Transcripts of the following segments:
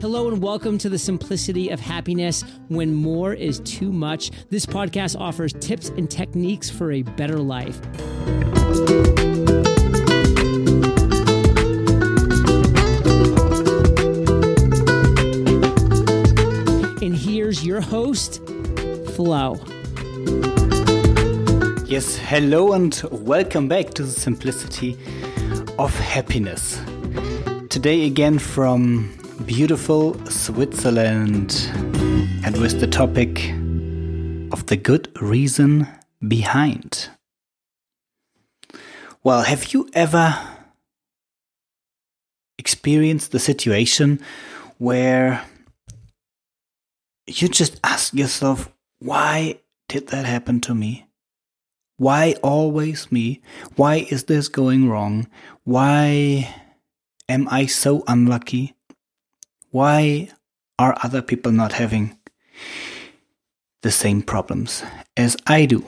Hello and welcome to the simplicity of happiness when more is too much. This podcast offers tips and techniques for a better life. And here's your host, Floh. Yes, hello and welcome back to the simplicity of happiness. Today, again, from beautiful Switzerland, and with the topic of the good reason behind. Well, have you ever experienced the situation where you just ask yourself, why did that happen to me? Why always me? Why is this going wrong? Why am I so unlucky? Why are other people not having the same problems as I do?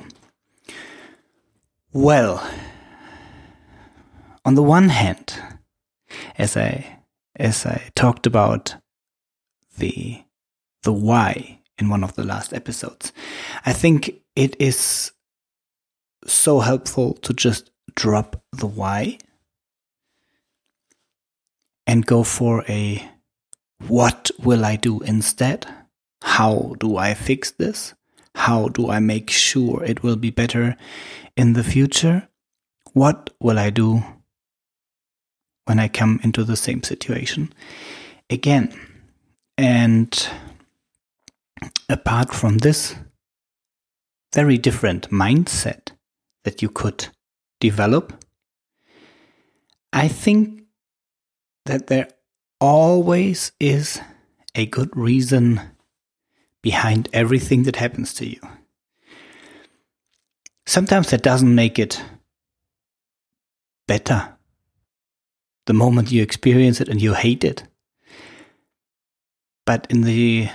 Well, on the one hand, as I as I talked about the the why in one of the last episodes, I think it is so helpful to just drop the why and go for a what will I do instead? How do I fix this? How do I make sure it will be better in the future? What will I do when I come into the same situation again? And apart from this very different mindset that you could develop, I think that there always is a good reason behind everything that happens to you. Sometimes that doesn't make it better the moment you experience it and you hate it. But in the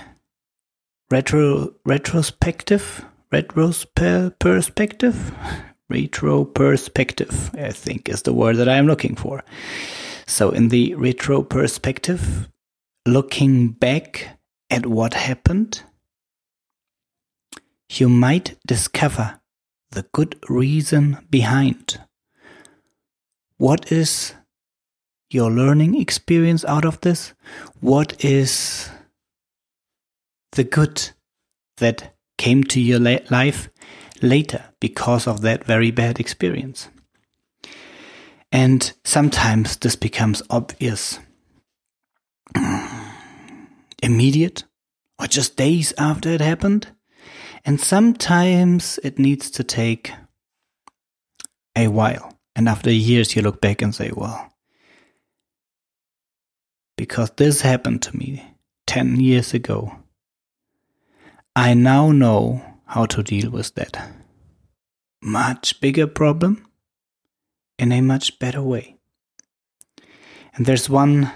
retro retrospective retros perspective retro perspective I think is the word that I am looking for. So, in the retro perspective, looking back at what happened, you might discover the good reason behind. What is your learning experience out of this? What is the good that came to your life later because of that very bad experience? And sometimes this becomes obvious. Immediate or just days after it happened. And sometimes it needs to take a while. And after years, you look back and say, well, because this happened to me 10 years ago, I now know how to deal with that. Much bigger problem, in a much better way. And there's one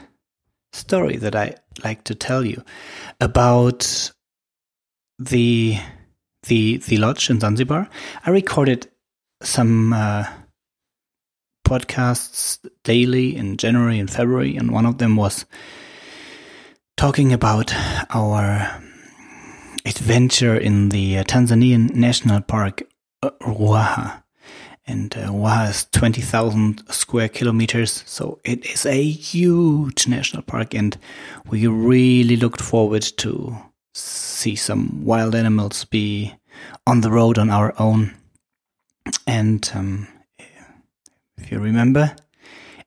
story that I like to tell you about the the the lodge in Zanzibar. I recorded some uh, podcasts daily in January and February, and one of them was talking about our adventure in the Tanzanian national park uh, Ruaha and uh, was 20,000 square kilometers. So it is a huge national park, and we really looked forward to see some wild animals be on the road on our own. And um, if you remember,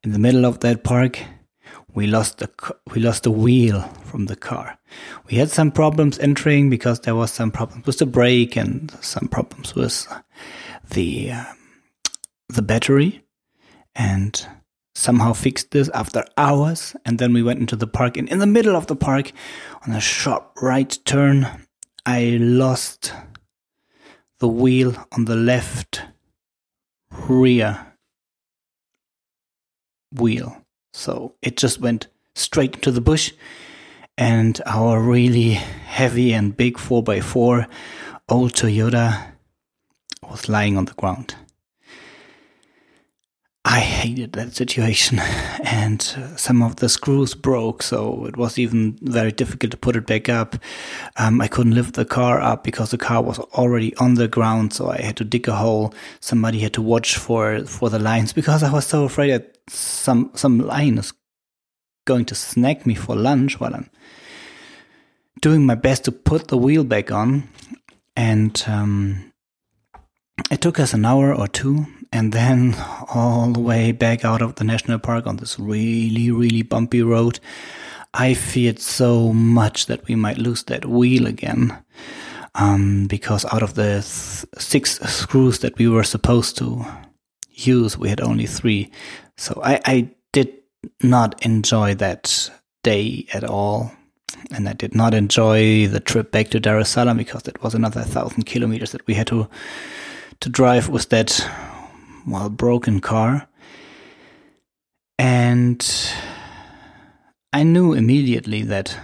in the middle of that park, we lost the we lost the wheel from the car. We had some problems entering because there was some problems with the brake and some problems with the um, the battery and somehow fixed this after hours. And then we went into the park. And in the middle of the park, on a sharp right turn, I lost the wheel on the left rear wheel. So it just went straight into the bush. And our really heavy and big 4x4 old Toyota was lying on the ground. I hated that situation, and uh, some of the screws broke, so it was even very difficult to put it back up. Um, I couldn't lift the car up because the car was already on the ground, so I had to dig a hole. Somebody had to watch for for the lines because I was so afraid that some some line is going to snag me for lunch while I'm doing my best to put the wheel back on, and um, it took us an hour or two, and then all the way back out of the national park on this really, really bumpy road. I feared so much that we might lose that wheel again. Um, because out of the th- six screws that we were supposed to use, we had only three. So I, I did not enjoy that day at all. And I did not enjoy the trip back to Dar es Salaam because that was another thousand kilometers that we had to to drive with that well broken car and I knew immediately that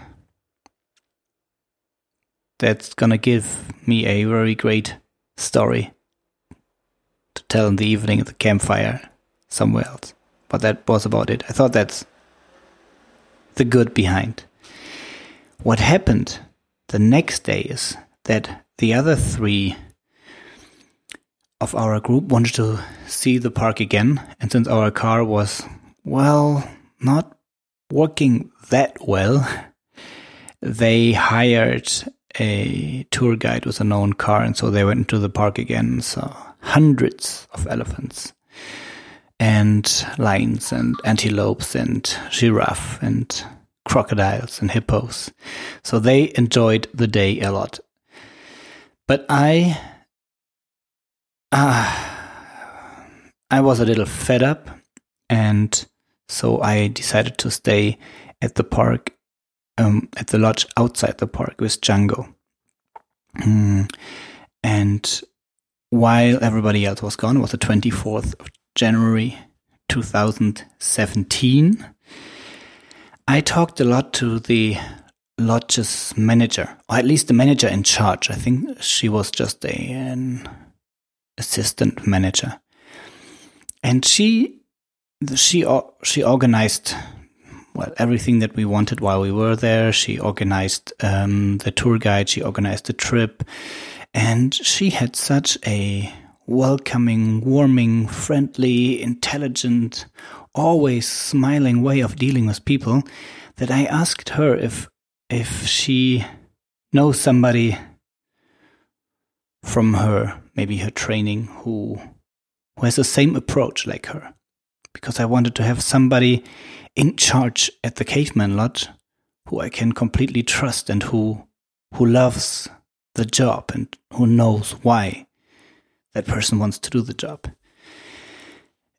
that's gonna give me a very great story to tell in the evening at the campfire somewhere else. But that was about it. I thought that's the good behind. What happened the next day is that the other three of our group wanted to see the park again. And since our car was, well, not working that well, they hired a tour guide with a known car. And so they went into the park again and saw hundreds of elephants and lions and antelopes and giraffe and crocodiles and hippos. So they enjoyed the day a lot. But I uh, I was a little fed up, and so I decided to stay at the park, um, at the lodge outside the park with Django. Mm. And while everybody else was gone, it was the 24th of January 2017. I talked a lot to the lodge's manager, or at least the manager in charge. I think she was just a, an assistant manager, and she she she organized well everything that we wanted while we were there. She organized um, the tour guide. She organized the trip, and she had such a welcoming, warming, friendly, intelligent, always smiling way of dealing with people that I asked her if if she knows somebody from her maybe her training who who has the same approach like her because I wanted to have somebody in charge at the caveman lodge who I can completely trust and who who loves the job and who knows why that person wants to do the job.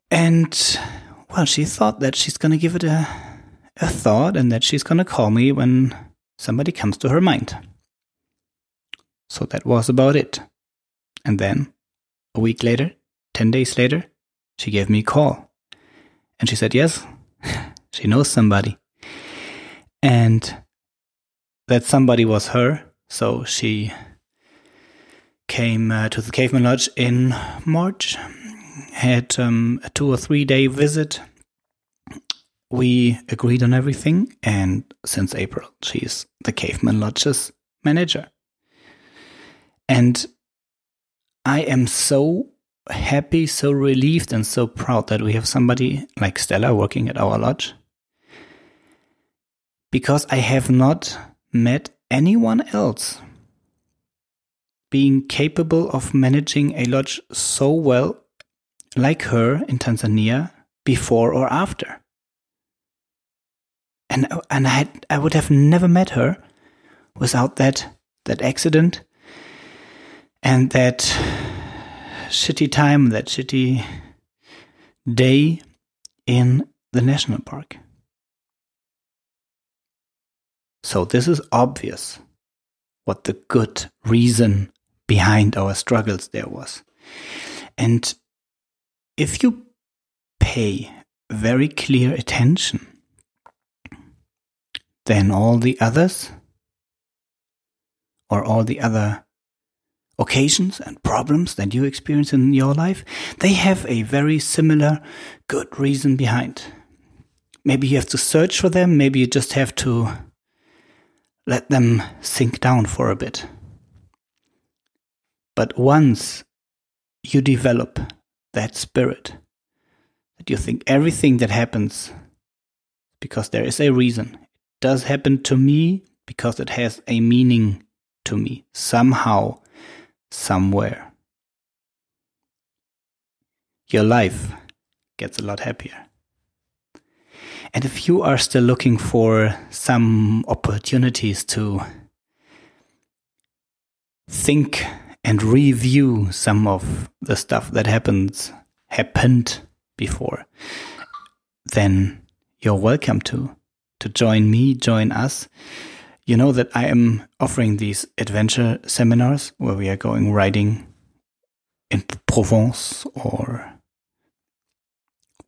And well, she thought that she's going to give it a a thought and that she's going to call me when somebody comes to her mind. So that was about it. And then, a week later, 10 days later, she gave me a call. And she said, yes, she knows somebody. And that somebody was her. So she came uh, to the Caveman Lodge in March, had um, a two or three day visit. We agreed on everything, and since April, she's the Caveman Lodge's manager. And I am so happy, so relieved, and so proud that we have somebody like Stella working at our lodge. Because I have not met anyone else being capable of managing a lodge so well like her in Tanzania before or after. And and I had, I would have never met her without that that accident and that city time, that city day in the national park. So, this is obvious what the good reason behind our struggles there was. And if you pay very clear attention, then all the others or all the other occasions and problems that you experience in your life, they have a very similar good reason behind. Maybe you have to search for them, maybe you just have to let them sink down for a bit. But once you develop that spirit, that you think everything that happens because there is a reason. It does happen to me because it has a meaning to me somehow, somewhere. Your life gets a lot happier. And if you are still looking for some opportunities to think and review some of the stuff that happens happened before, then you're welcome to to join me, join us. You know that I am offering these adventure seminars where we are going riding in Provence or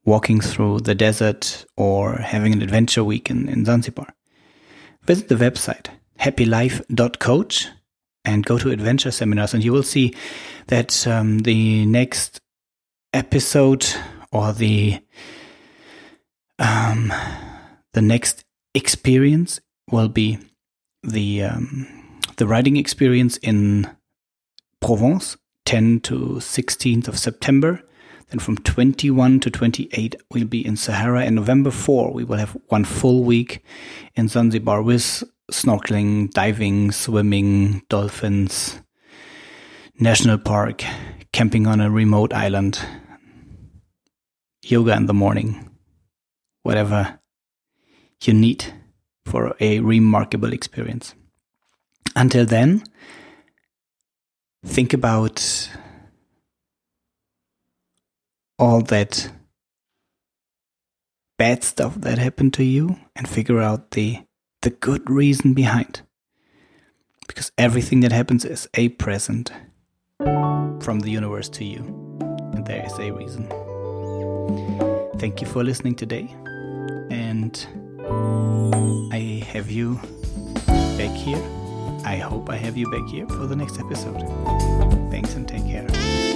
walking through the desert or having an adventure week in, in Zanzibar. Visit the website happylife.coach and go to adventure seminars, and you will see that um, the next episode or the um, the next experience will be the um, the riding experience in Provence, 10 to 16th of September. Then from 21 to 28, we'll be in Sahara. And November 4, we will have one full week in Zanzibar with snorkeling, diving, swimming, dolphins, national park, camping on a remote island, yoga in the morning, whatever you need for a remarkable experience. Until then, think about all that bad stuff that happened to you and figure out the the good reason behind. Because everything that happens is a present from the universe to you. And there is a reason. Thank you for listening today. And I have you back here. I hope I have you back here for the next episode. Thanks and take care.